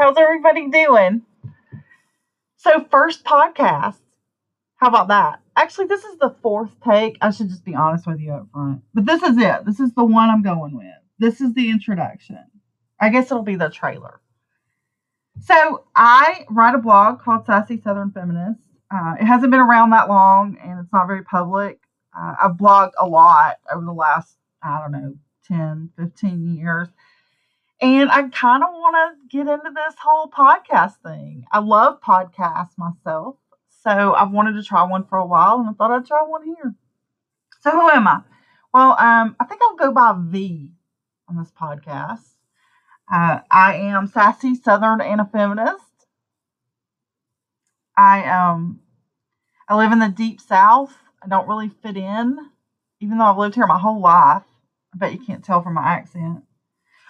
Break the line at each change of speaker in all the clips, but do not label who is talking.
everybody doing? So, first podcast. How about that? Actually, this is the fourth take. I should just be honest with you up front. But this is it. This is the one I'm going with. This is the introduction. I guess it'll be the trailer. So, I write a blog called Sassy Southern Feminist. Uh, it hasn't been around that long and it's not very public. Uh, I've blogged a lot over the last, I don't know, 10, 15 years. And I kind of want to get into this whole podcast thing. I love podcasts myself. So I've wanted to try one for a while and I thought I'd try one here. So who am I? Well, um, I think I'll go by V on this podcast. Uh, I am sassy, southern, and a feminist. I um I live in the deep south. I don't really fit in, even though I've lived here my whole life. I bet you can't tell from my accent.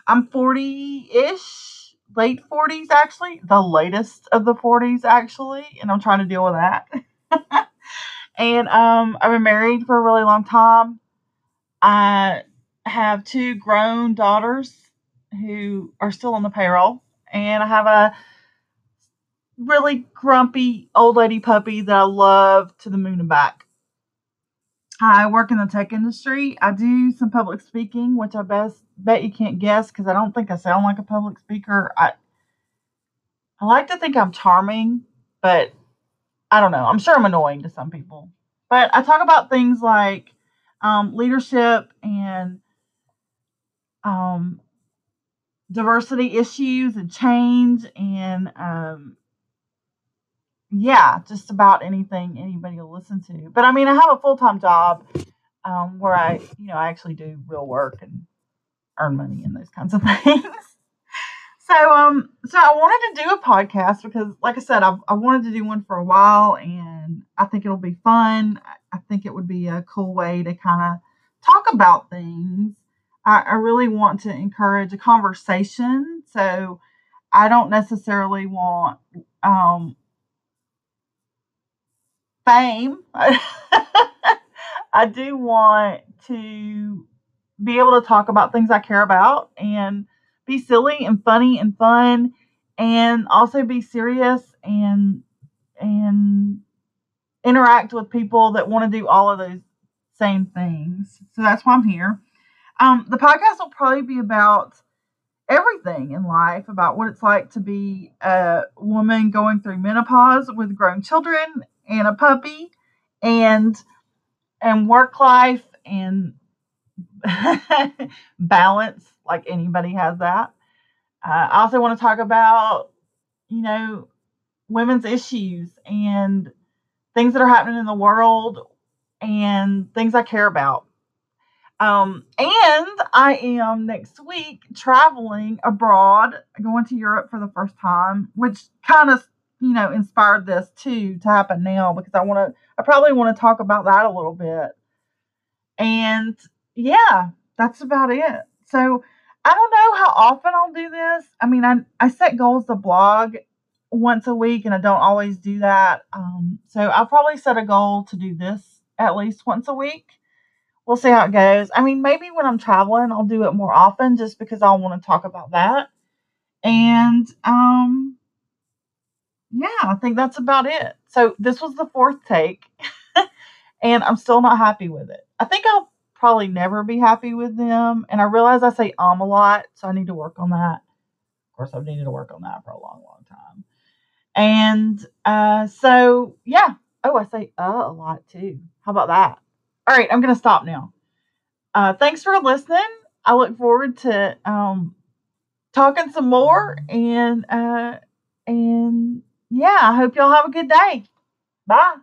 I'm 40 ish, late 40s actually, the latest of the 40s actually, and I'm trying to deal with that. and um, I've been married for a really long time. I have two grown daughters who are still on the payroll, and I have a really grumpy old lady puppy that I love to the moon and back. I work in the tech industry. I do some public speaking, which I best bet you can't guess because I don't think I sound like a public speaker. I I like to think I'm charming, but I don't know. I'm sure I'm annoying to some people. But I talk about things like um, leadership and um, diversity issues and change and um, yeah, just about anything anybody will listen to. But I mean, I have a full time job um, where I, you know, I actually do real work and earn money and those kinds of things. so, um, so I wanted to do a podcast because, like I said, I've, I wanted to do one for a while, and I think it'll be fun. I think it would be a cool way to kind of talk about things. I, I really want to encourage a conversation, so I don't necessarily want um, fame. I do want to be able to talk about things I care about and be silly and funny and fun and also be serious and and interact with people that want to do all of those same things. So that's why I'm here. Um, the podcast will probably be about everything in life about what it's like to be a woman going through menopause with grown children and a puppy and and work life and balance like anybody has that. Uh, i also want to talk about you know women's issues and things that are happening in the world and things i care about. Um, and I am next week traveling abroad, going to Europe for the first time, which kind of you know, inspired this too to happen now because I want to, I probably want to talk about that a little bit. And yeah, that's about it. So I don't know how often I'll do this. I mean, I, I set goals to blog once a week and I don't always do that. Um, so I'll probably set a goal to do this at least once a week. We'll see how it goes. I mean, maybe when I'm traveling, I'll do it more often just because I want to talk about that. And um, yeah, I think that's about it. So this was the fourth take, and I'm still not happy with it. I think I'll probably never be happy with them. And I realize I say um a lot, so I need to work on that. Of course, I've needed to work on that for a long, long time. And uh, so, yeah. Oh, I say uh a lot too. How about that? All right, I'm going to stop now. Uh, thanks for listening. I look forward to um, talking some more and uh, and yeah, I hope y'all have a good day. Bye.